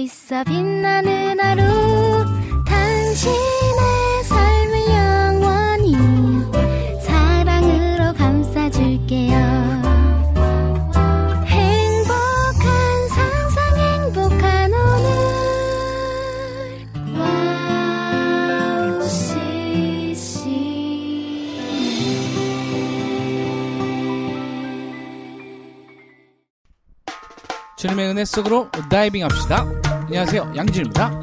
있어 빛나는 하루. 당신의 삶을 영원히 사랑으로 감싸줄게요. 행복한 상상 행복한 오늘. 와우 씨씨 주님의 은혜 속으로 다이빙 합시다. 안녕하세요. 양지입니다.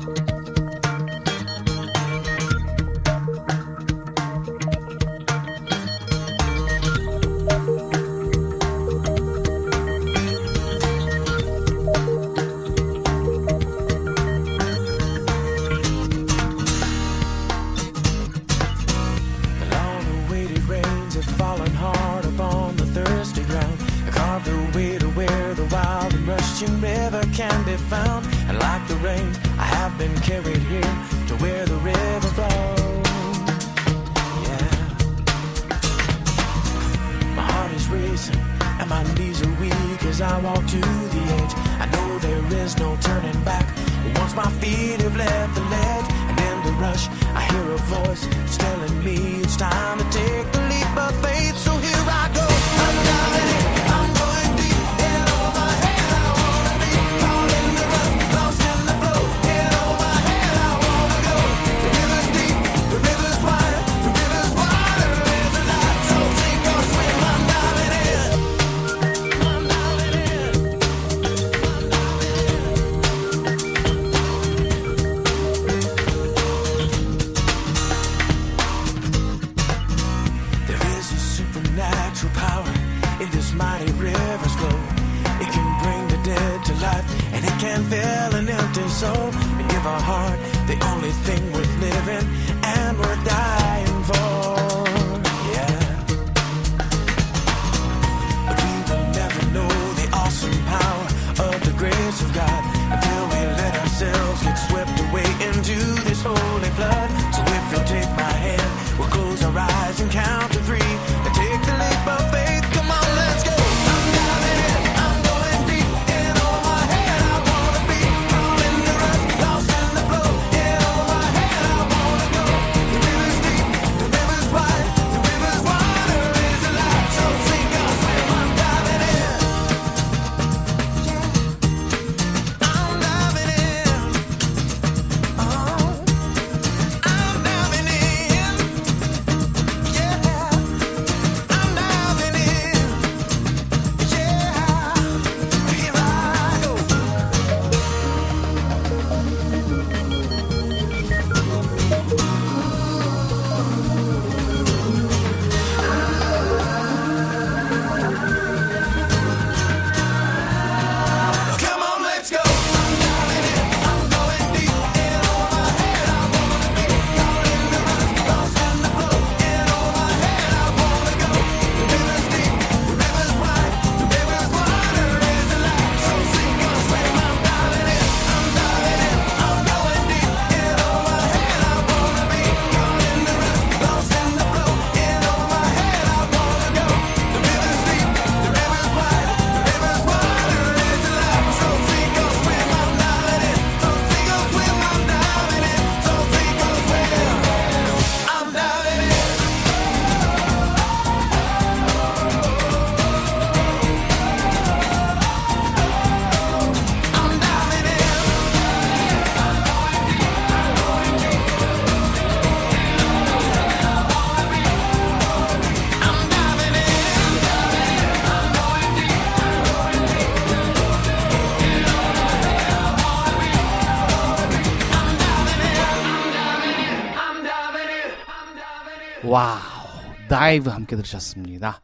Dive 함께 들으셨습니다.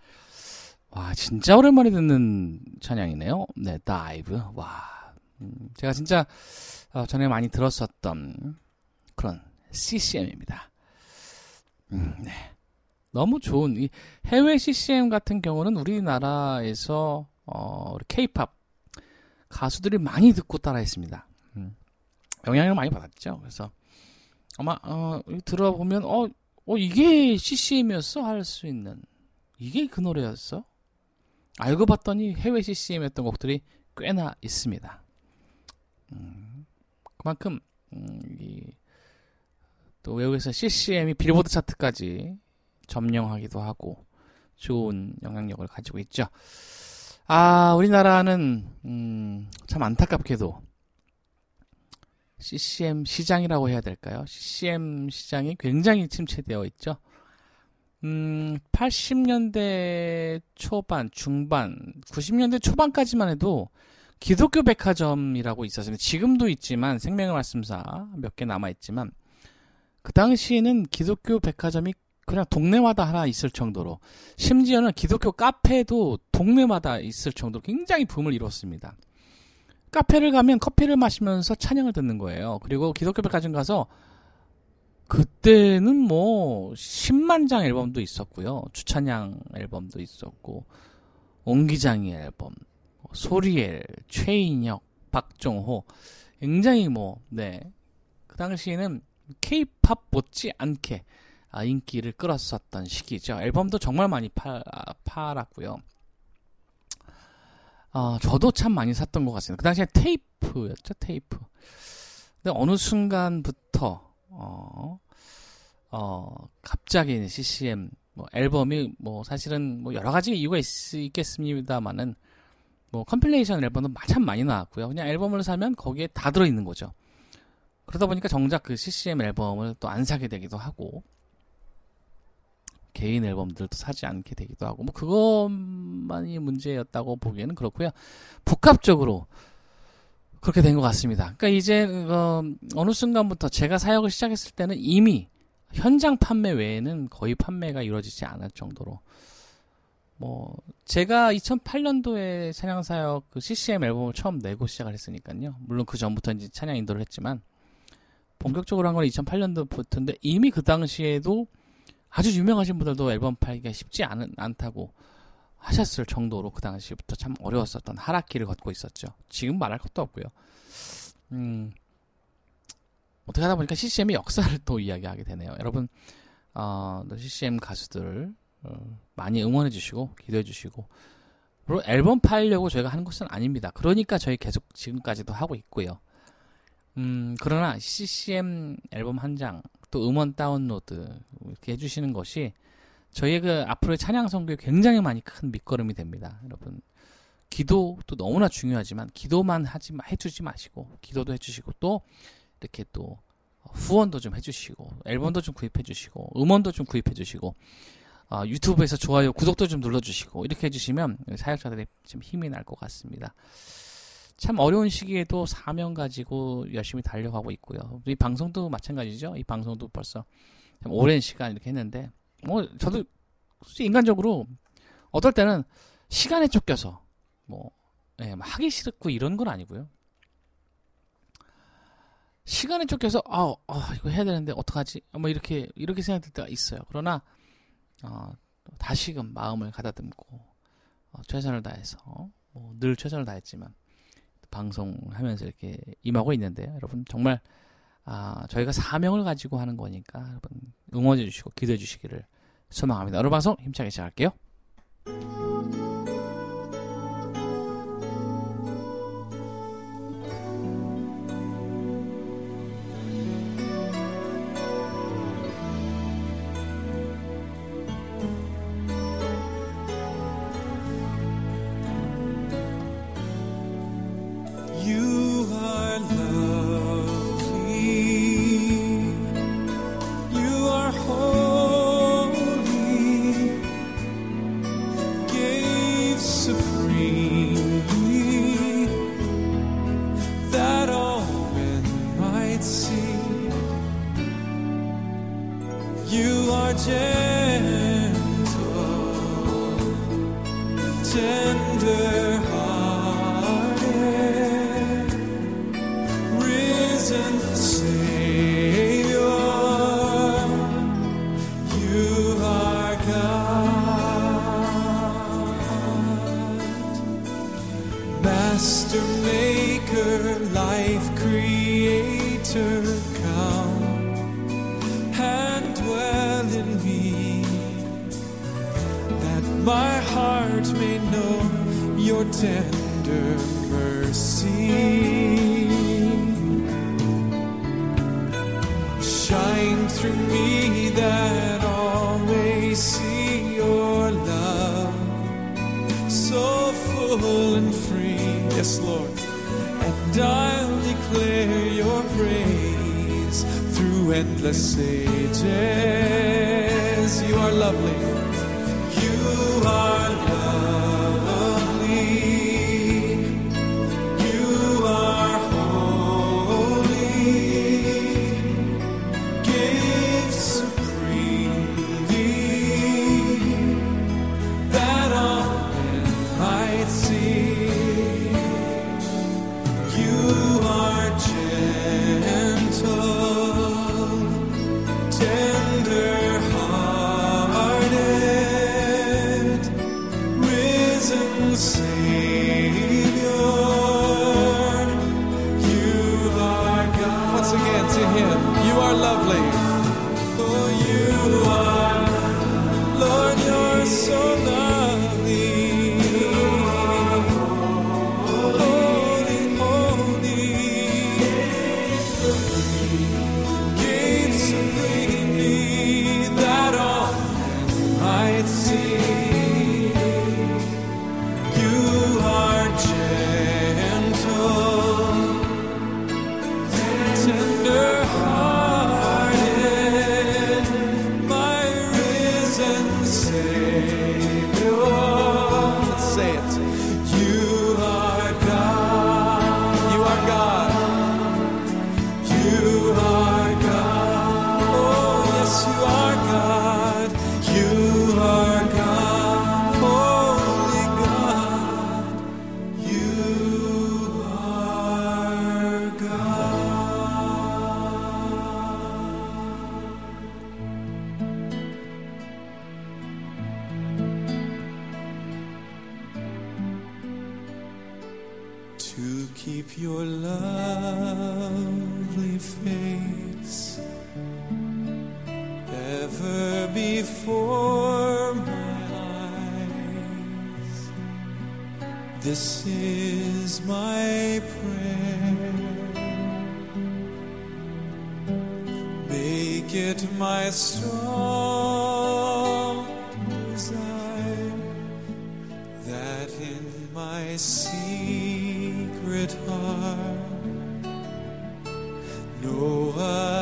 와, 진짜 오랜만에 듣는 찬양이네요. 네, Dive. 와. 음, 제가 진짜 어, 전에 많이 들었었던 그런 CCM입니다. 음, 네. 너무 좋은 이 해외 CCM 같은 경우는 우리나라에서 어, K-팝 가수들이 많이 듣고 따라했습니다. 음, 영향을 많이 받았죠. 그래서 아마 어, 들어보면 어 어, 이게 CCM이었어? 할 수 있는. 이게 그 노래였어? 알고 봤더니 해외 CCM이었던 곡들이 꽤나 있습니다. 음, 그만큼, 음, 이, 또 외국에서 CCM이 빌보드 차트까지 점령하기도 하고 좋은 영향력을 가지고 있죠. 아, 우리나라는, 음, 참 안타깝게도 CCM 시장이라고 해야 될까요? CCM 시장이 굉장히 침체되어 있죠. 음, 80년대 초반, 중반, 90년대 초반까지만 해도 기독교 백화점이라고 있었습니다. 지금도 있지만 생명의 말씀사 몇 개 남아 있지만 그 당시에는 기독교 백화점이 그냥 동네마다 하나 있을 정도로 심지어는 기독교 카페도 동네마다 있을 정도로 굉장히 붐을 이뤘습니다. 카페를 가면 커피를 마시면서 찬양을 듣는 거예요. 그리고 기독교 백화점 가서 그때는 뭐 10만 장 앨범도 있었고요. 주찬양 앨범도 있었고 옹기장이 앨범, 소리엘, 최인혁, 박종호 굉장히 뭐 네. 그 당시에는 케이팝 못지 않게 아, 인기를 끌었었던 시기죠. 앨범도 정말 많이 팔, 아, 팔았고요. 아, 저도 참 많이 샀던 것 같습니다. 그 당시에 테이프였죠, 테이프. 근데 어느 순간부터, 어, 어, 갑자기 CCM, 뭐, 앨범이, 뭐, 사실은, 뭐, 여러 가지 이유가 있, 있겠습니다만은, 뭐, compilation 앨범도 참 많이 나왔고요. 그냥 앨범을 사면 거기에 다 들어있는 거죠. 그러다 보니까 정작 그 CCM 앨범을 또 안 사게 되기도 하고, 개인 앨범들도 사지 않게 되기도 하고 뭐 그것만이 문제였다고 보기에는 그렇고요. 복합적으로 그렇게 된 것 같습니다. 그러니까 이제 어, 어느 순간부터 제가 사역을 시작했을 때는 이미 현장 판매 외에는 거의 판매가 이루어지지 않을 정도로 뭐 제가 2008년도에 찬양 사역 그 CCM 앨범을 처음 내고 시작을 했으니까요. 물론 그 전부터 이제 찬양 인도를 했지만 본격적으로 한 건 2008년도부터인데 이미 그 당시에도 아주 유명하신 분들도 앨범 팔기가 쉽지 않은, 않다고 하셨을 정도로 그 당시부터 참 어려웠었던 하락기를 걷고 있었죠. 지금 말할 것도 없고요. 음, 어떻게 하다 보니까 CCM의 역사를 또 이야기하게 되네요. 여러분, 어, CCM 가수들 어, 많이 응원해 주시고 기도해 주시고 그리고 앨범 팔려고 저희가 하는 것은 아닙니다. 그러니까 저희 계속 지금까지도 하고 있고요. 음, 그러나 CCM 앨범 한 장, 또 음원 다운로드 이렇게 해주시는 것이 저희의 그 앞으로의 찬양 선교에 굉장히 많이 큰 밑거름이 됩니다. 여러분 기도도 너무나 중요하지만 기도만 하지 마- 해주지 마시고 기도도 해주시고 또 이렇게 또 후원도 좀 해주시고 앨범도 좀 구입해주시고 음원도 좀 구입해주시고 아, 유튜브에서 좋아요 구독도 좀 눌러주시고 이렇게 해주시면 사역자들의 좀 힘이 날 것 같습니다. 참 어려운 시기에도 사명 가지고 열심히 달려가고 있고요. 이 방송도 마찬가지죠. 이 방송도 벌써 참 오랜 시간 이렇게 했는데, 뭐 저도 인간적으로 어떨 때는 시간에 쫓겨서 뭐 예, 막 하기 싫고 이런 건 아니고요. 시간에 쫓겨서 아, 아 이거 해야 되는데 어떡하지? 뭐 이렇게 이렇게 생각될 때가 있어요. 그러나 어, 다시금 마음을 가다듬고 어, 최선을 다해서 뭐 늘 최선을 다했지만 방송하면서 이렇게 임하고 있는데요. 여러분 정말 아, 저희가 사명을 가지고 하는 거니까 여러분 응원해 주시고 기도해 주시기를 소망합니다. 오늘 방송 힘차게 시작할게요. This is my prayer. Make it my strong desire that in my secret heart no one.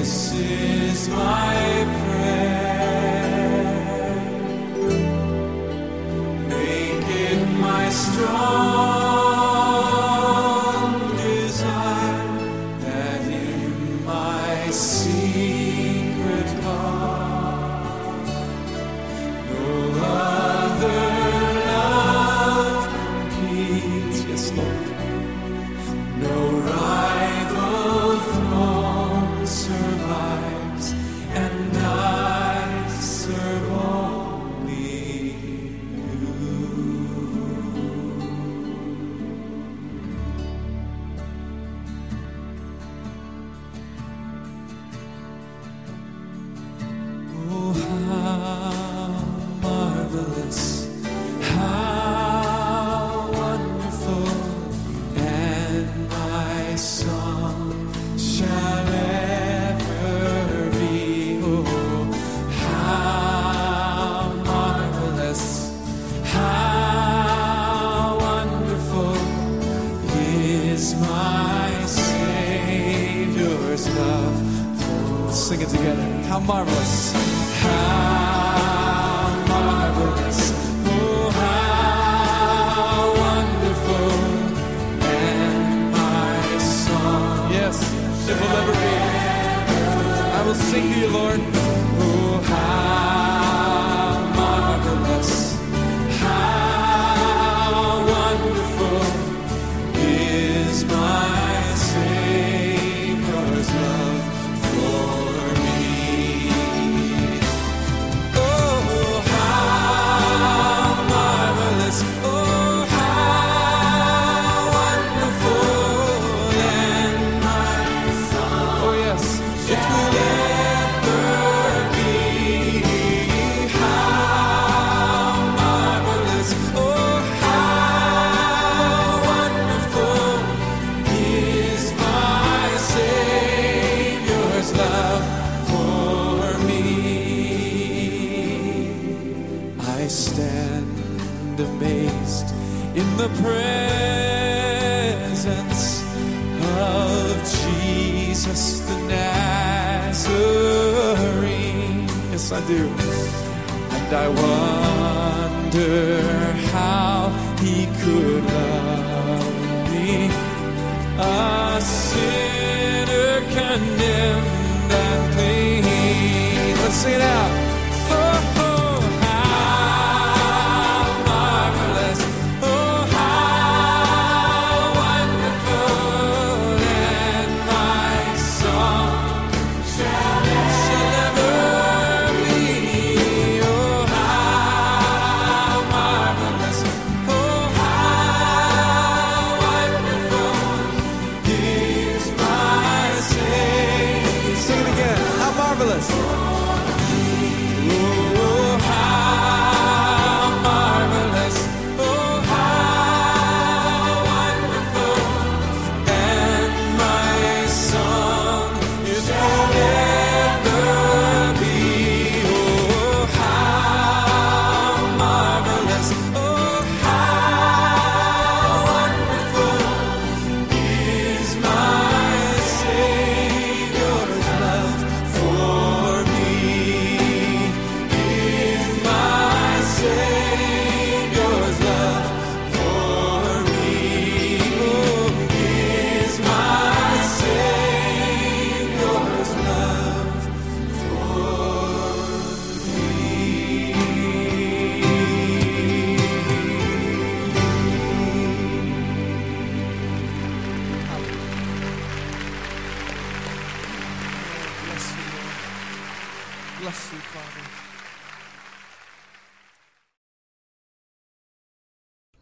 This is my prayer.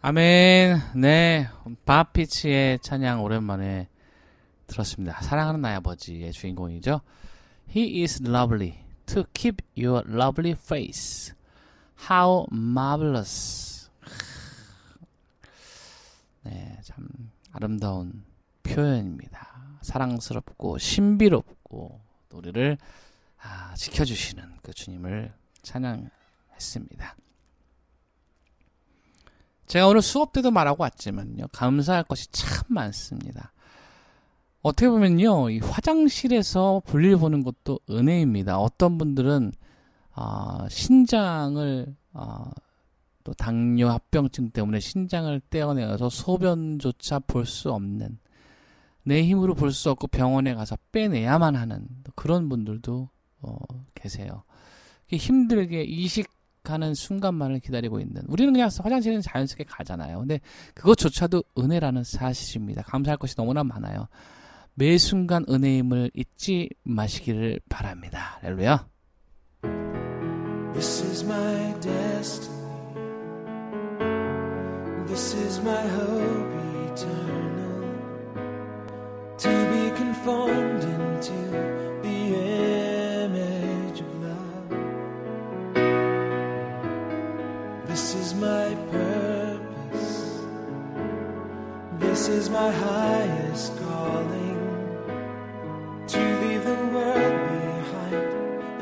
아멘. 네. 바피치의 찬양 오랜만에 들었습니다. 사랑하는 나의 아버지의 주인공이죠. He is lovely to keep your lovely face. How marvelous. 네, 참 아름다운 표현입니다. 사랑스럽고 신비롭고 우리를 아, 지켜주시는 그 주님을 찬양했습니다. 제가 오늘 수업 때도 말하고 왔지만요. 감사할 것이 참 많습니다. 어떻게 보면요. 이 화장실에서 볼일 보는 것도 은혜입니다. 어떤 분들은 아, 신장을 아, 또 당뇨 합병증 때문에 신장을 떼어내서 소변조차 볼 수 없는 내 힘으로 볼 수 없고 병원에 가서 빼내야만 하는 그런 분들도 어, 계세요. 힘들게 이식 하는 순간만을 기다리고 있는 우리는 그냥 화장실은 자연스럽게 가잖아요. 근데 그것조차도 은혜라는 사실입니다. 감사할 것이 너무나 많아요. 매 순간 은혜임을 잊지 마시기를 바랍니다. 할렐루야. This is my destiny. This is my hope eternal. To be conformed into This is my highest calling. To leave the world behind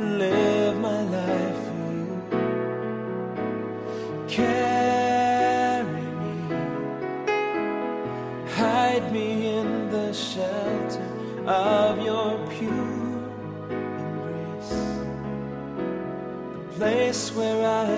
and live my life for you. Carry me, hide me in the shelter of your pure embrace. The place where I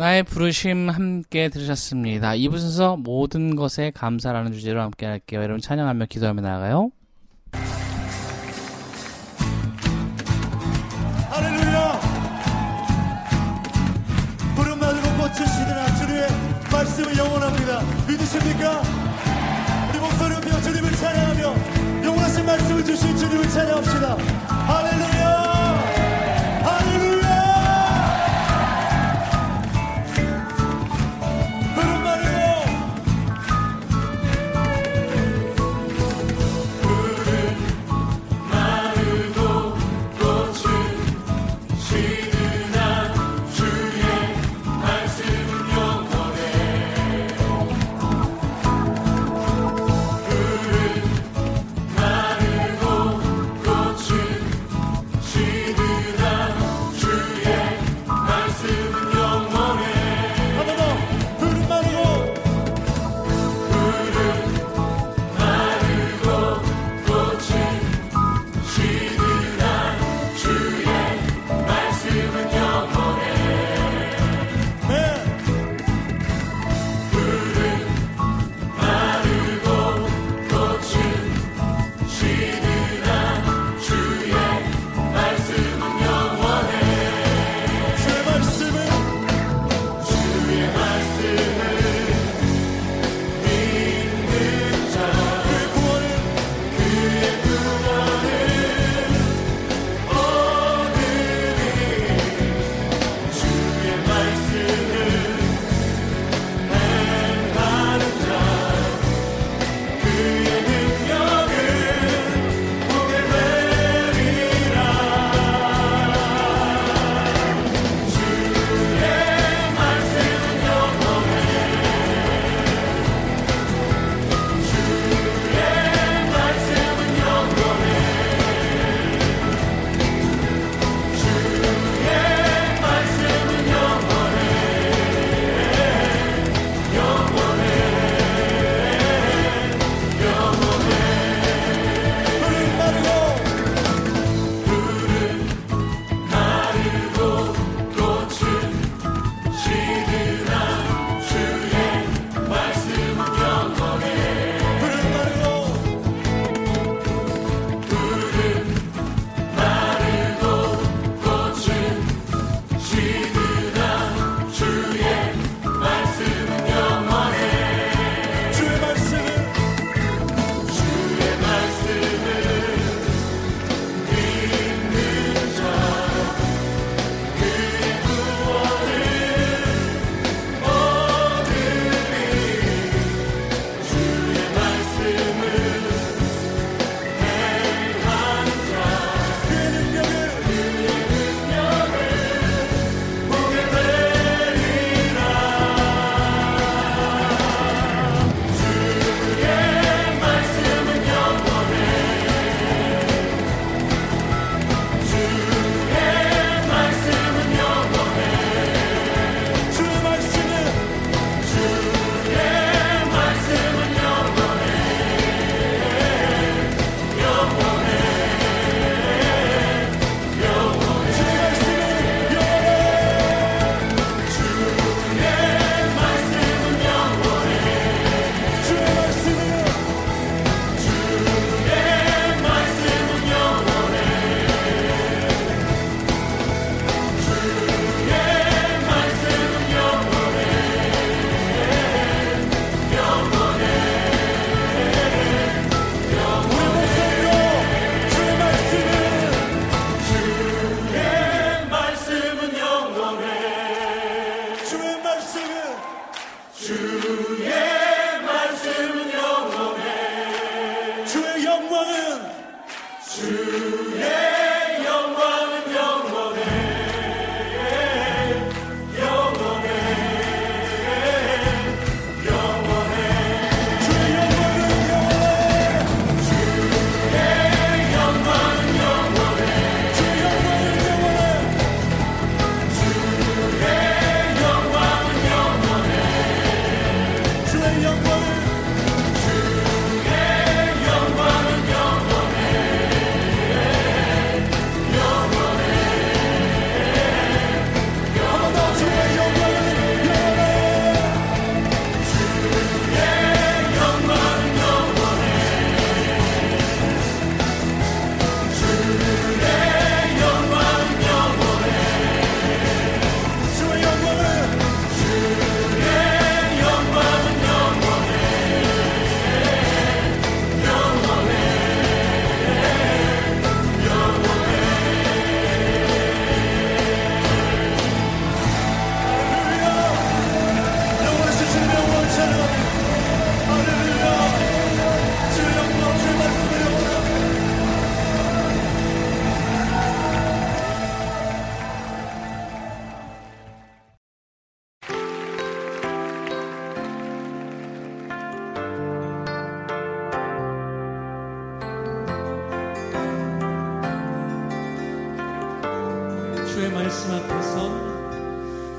나의 부르심 함께 들으셨습니다. 이분서 모든 것에 감사라는 주제로 함께 할게요. 여러분 찬양하며 기도하며 나아가요.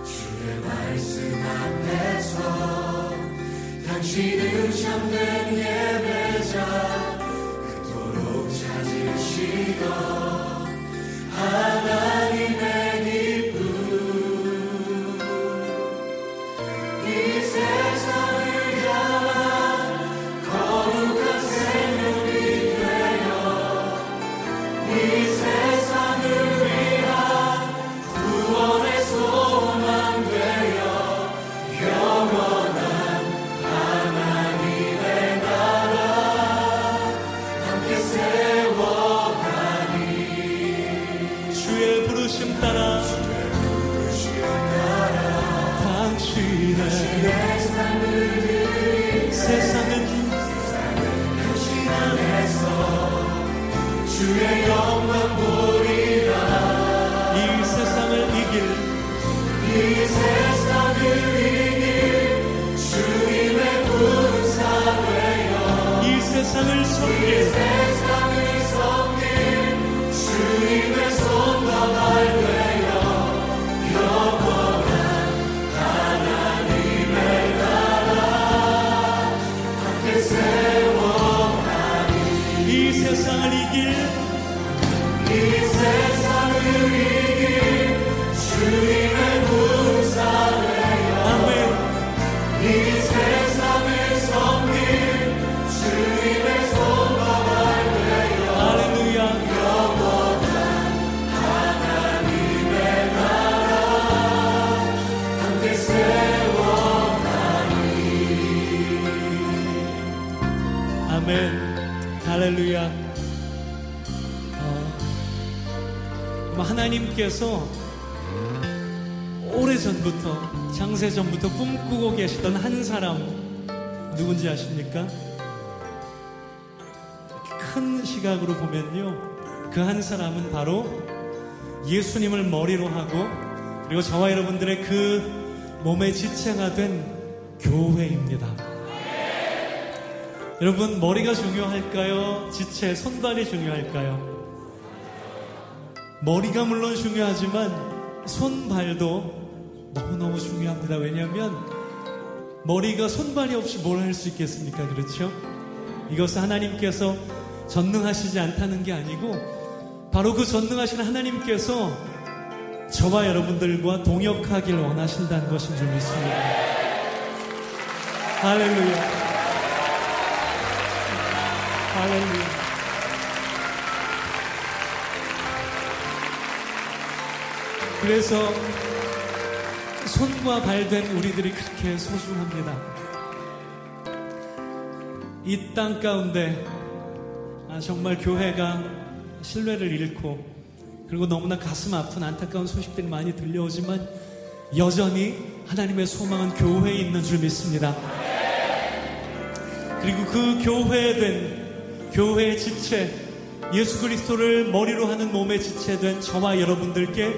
주의 말씀 앞에서 당신은 참된 예 할렐루야 어, 하나님께서 오래전부터 장세전부터 꿈꾸고 계시던 한 사람 누군지 아십니까? 큰 시각으로 보면요 그 한 사람은 바로 예수님을 머리로 하고 그리고 저와 여러분들의 그 몸의 지체가 된 교회입니다. 여러분 머리가 중요할까요? 지체, 손발이 중요할까요? 머리가 물론 중요하지만 손발도 너무너무 중요합니다. 왜냐하면 머리가 손발이 없이 뭘 할 수 있겠습니까? 그렇죠? 이것은 하나님께서 전능하시지 않다는 게 아니고 바로 그 전능하신 하나님께서 저와 여러분들과 동역하길 원하신다는 것인 줄 믿습니다. 할렐루야. 할렐루야. 그래서 손과 발된 우리들이 그렇게 소중합니다. 이 땅 가운데 아, 정말 교회가 신뢰를 잃고 그리고 너무나 가슴 아픈 안타까운 소식들이 많이 들려오지만 여전히 하나님의 소망은 교회에 있는 줄 믿습니다. 그리고 그 교회된 교회의 지체 예수 그리스도를 머리로 하는 몸에 지체된 저와 여러분들께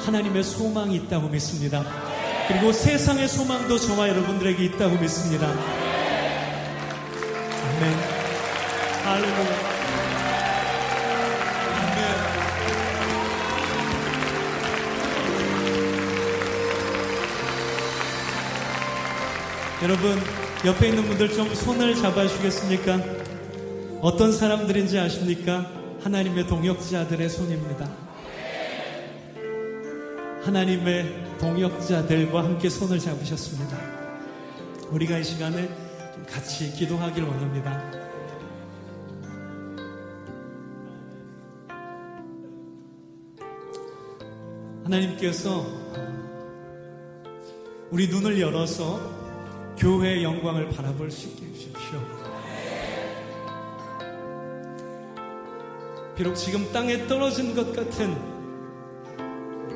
하나님의 소망이 있다고 믿습니다. 그리고 세상의 소망도 저와 여러분들에게 있다고 믿습니다. 아멘. 할렐루야. 여러분, 옆에 있는 분들 좀 손을 잡아주시겠습니까? 어떤 사람들인지 아십니까? 하나님의 동역자들의 손입니다. 하나님의 동역자들과 함께 손을 잡으셨습니다. 우리가 이 시간에 좀 같이 기도하길 원합니다. 하나님께서 우리 눈을 열어서 교회의 영광을 바라볼 수 있게 해주십시오. 비록 지금 땅에 떨어진 것 같은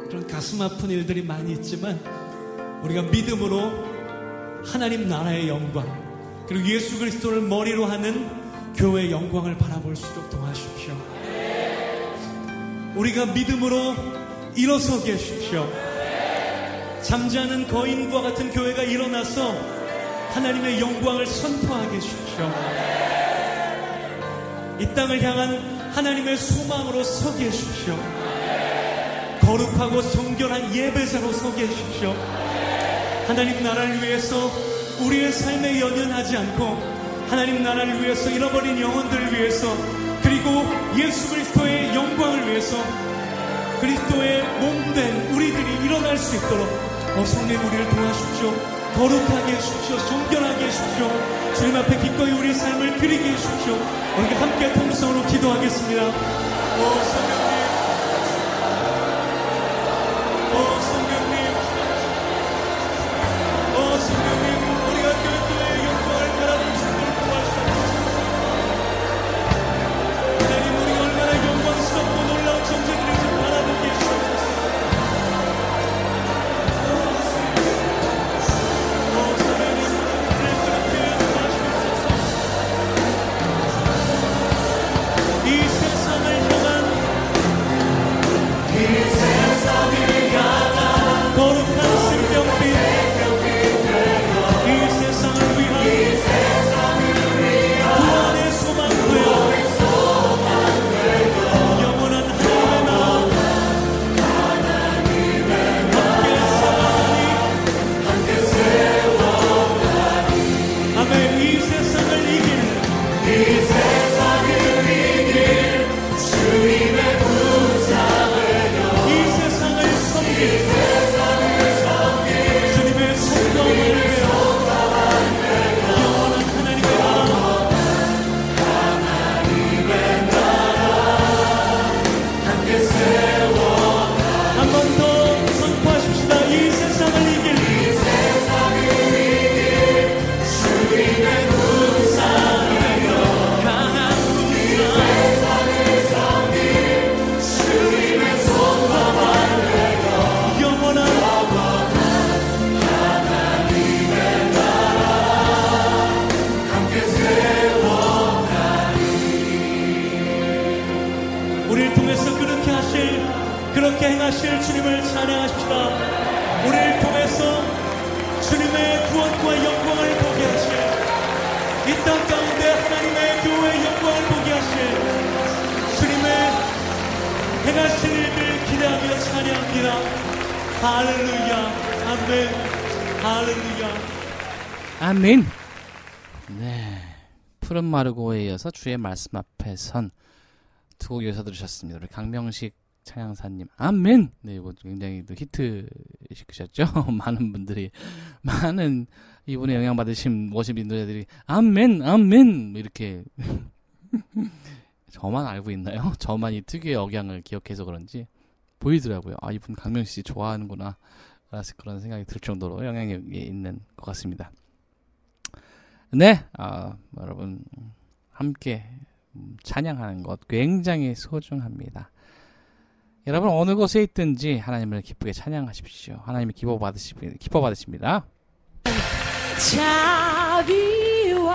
그런 가슴 아픈 일들이 많이 있지만 우리가 믿음으로 하나님 나라의 영광 그리고 예수 그리스도를 머리로 하는 교회의 영광을 바라볼 수 있도록 도와주십시오. 우리가 믿음으로 일어서게 해주십시오. 잠자는 거인과 같은 교회가 일어나서 하나님의 영광을 선포하게 해주십시오. 이 땅을 향한 하나님의 소망으로 서게 해주십시오. 거룩하고 정결한 예배자로 서게 해주십시오. 하나님 나라를 위해서 우리의 삶에 연연하지 않고 하나님 나라를 위해서 잃어버린 영혼들을 위해서 그리고 예수 그리스도의 영광을 위해서 그리스도의 몸된 우리들이 일어날 수 있도록 어, 성령 우리를 도와주십시오. 거룩하게 해주십시오. 정결하게 해주십시오. 주님 앞에 기꺼이 우리의 삶을 드리게 해주십시오. 우리가 함께 통성으로 기도하겠습니다. 오 성령 찬양합니다 할렐루야 아멘 할렐루야 아멘. 네. 푸른 마르고에 이어서 주의 말씀 앞에 선 두 곡 이어서 들으셨습니다. 우리 강명식 찬양사님. 아멘. 네, 이거 굉장히 또 히트시크셨죠? 많은 분들이 많은 이분의 영향 받으신 워십 인도자들이 아멘, 아멘 이렇게 저만 알고 있나요? 저만 이 특유의 억양을 기억해서 그런지 보이더라고요. 아, 이분 강명식 씨 좋아하는구나. 그런 생각이 들 정도로 영향력이 있는 것 같습니다. 네, 아, 여러분 함께 음, 찬양하는 것 굉장히 소중합니다. 여러분 어느 곳에 있든지 하나님을 기쁘게 찬양하십시오. 하나님이 기뻐 받으시 기뻐 받으십니다. 자비와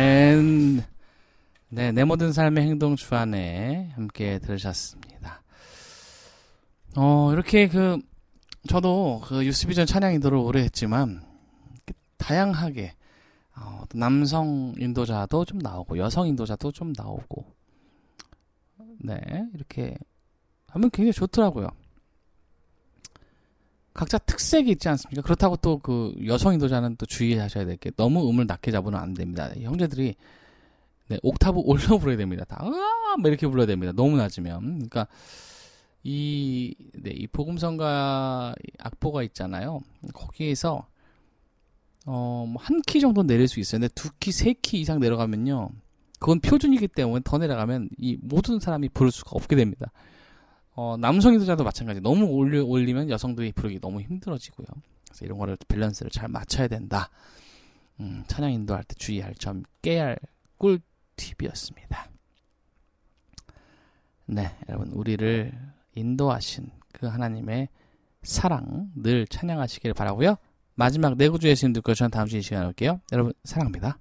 아멘. 네, 내 모든 삶의 행동 주안에 함께 들으셨습니다. 어, 이렇게 그, 저도 그 유스비전 찬양 인도를 오래 했지만, 다양하게, 어, 또 남성 인도자도 좀 나오고, 여성 인도자도 좀 나오고, 네, 이렇게 하면 굉장히 좋더라고요. 각자 특색이 있지 않습니까? 그렇다고 또 그 여성 인도자는 또 주의하셔야 될 게 너무 음을 낮게 잡으면 안 됩니다. 형제들이 네, 옥타브 올려 불러야 됩니다. 다, 으아! 막 이렇게 불러야 됩니다. 너무 낮으면. 그러니까, 이, 네, 이 복음성가 악보가 있잖아요. 거기에서, 어, 뭐 한 키 정도 내릴 수 있어요. 근데 두 키, 세 키 이상 내려가면요. 그건 표준이기 때문에 더 내려가면 이 모든 사람이 부를 수가 없게 됩니다. 어, 남성 인도자도 마찬가지. 너무 올려, 올리면 여성들이 부르기 너무 힘들어지고요. 그래서 이런 거를 밸런스를 잘 맞춰야 된다. 음, 찬양 인도할 때 주의할 점, 할 꿀팁이었습니다. 네, 여러분, 우리를 인도하신 그 하나님의 사랑 늘 찬양하시길 바라고요 마지막 내구주의 예수님 듣고 저는 다음 주에 이 시간에 올게요. 여러분, 사랑합니다.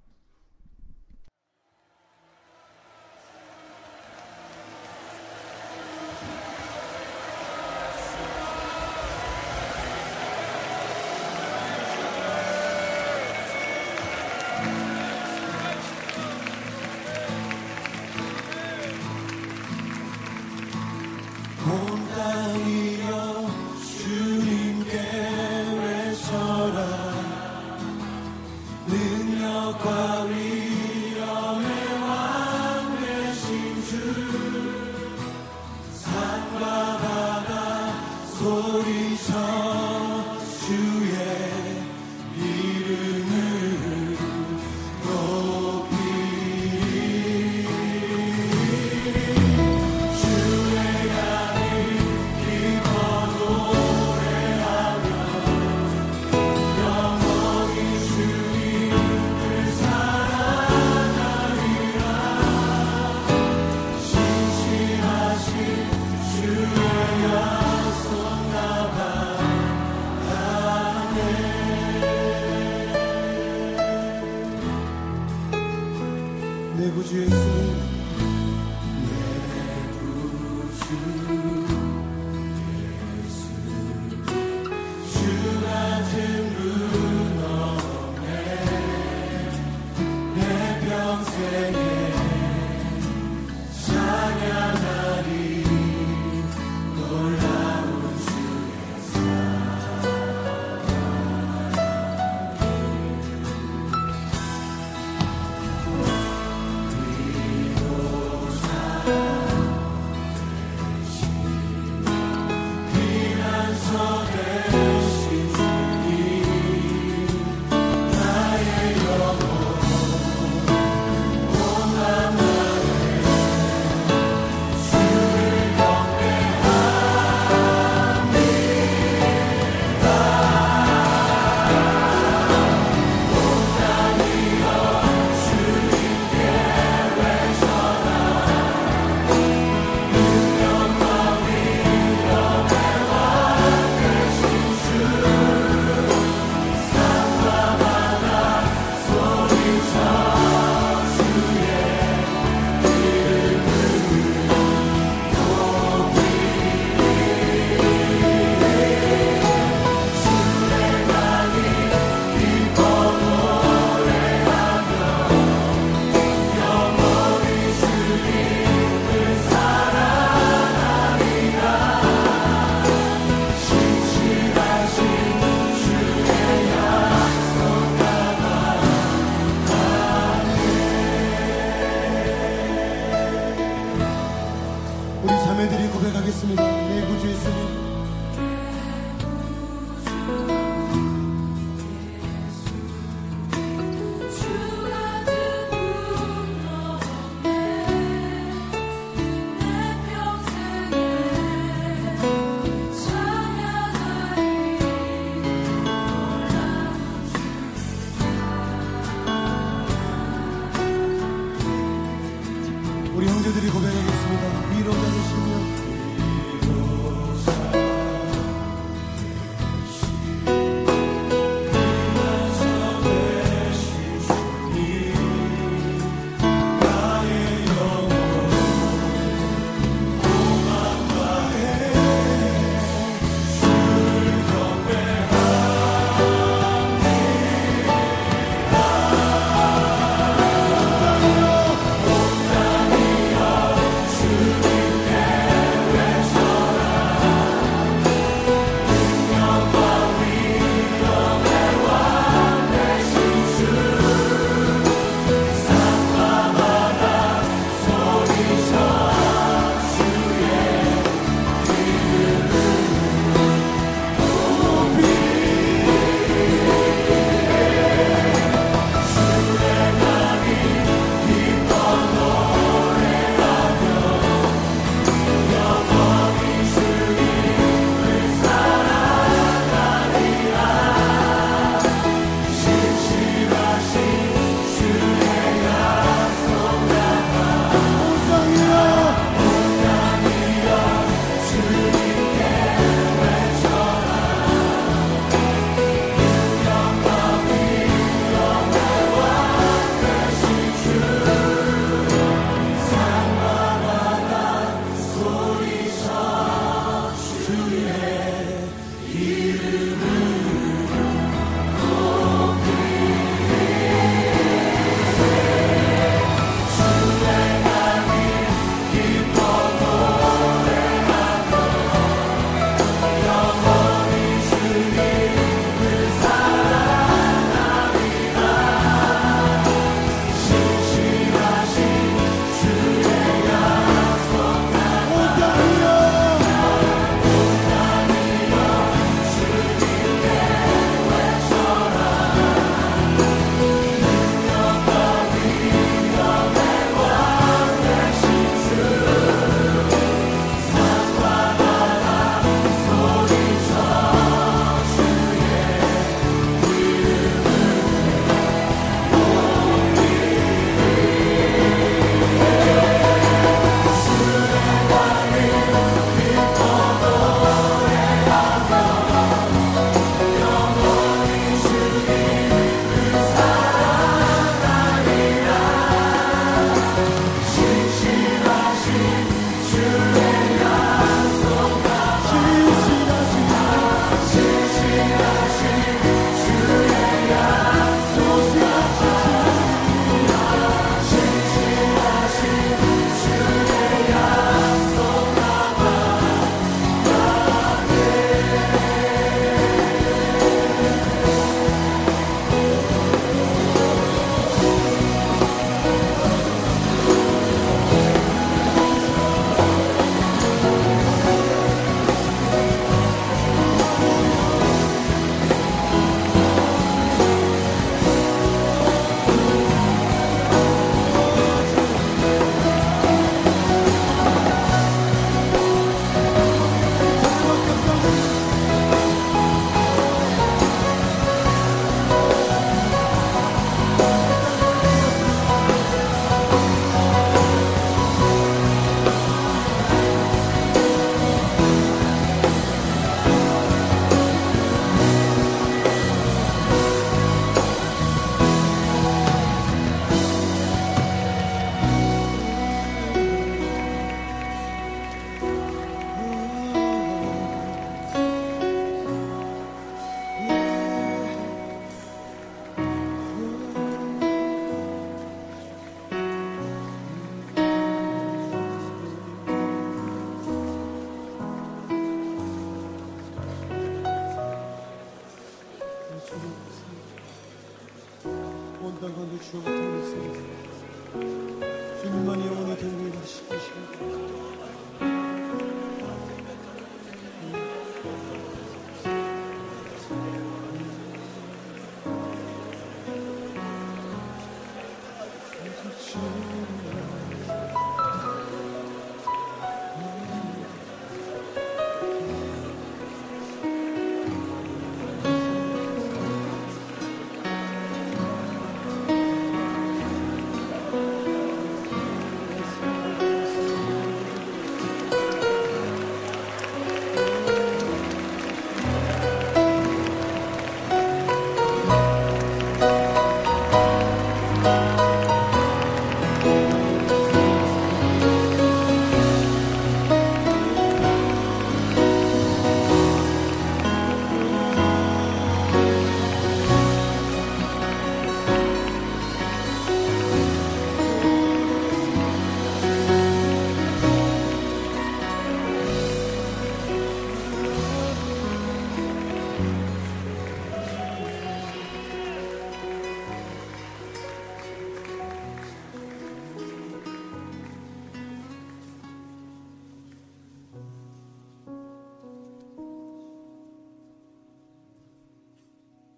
주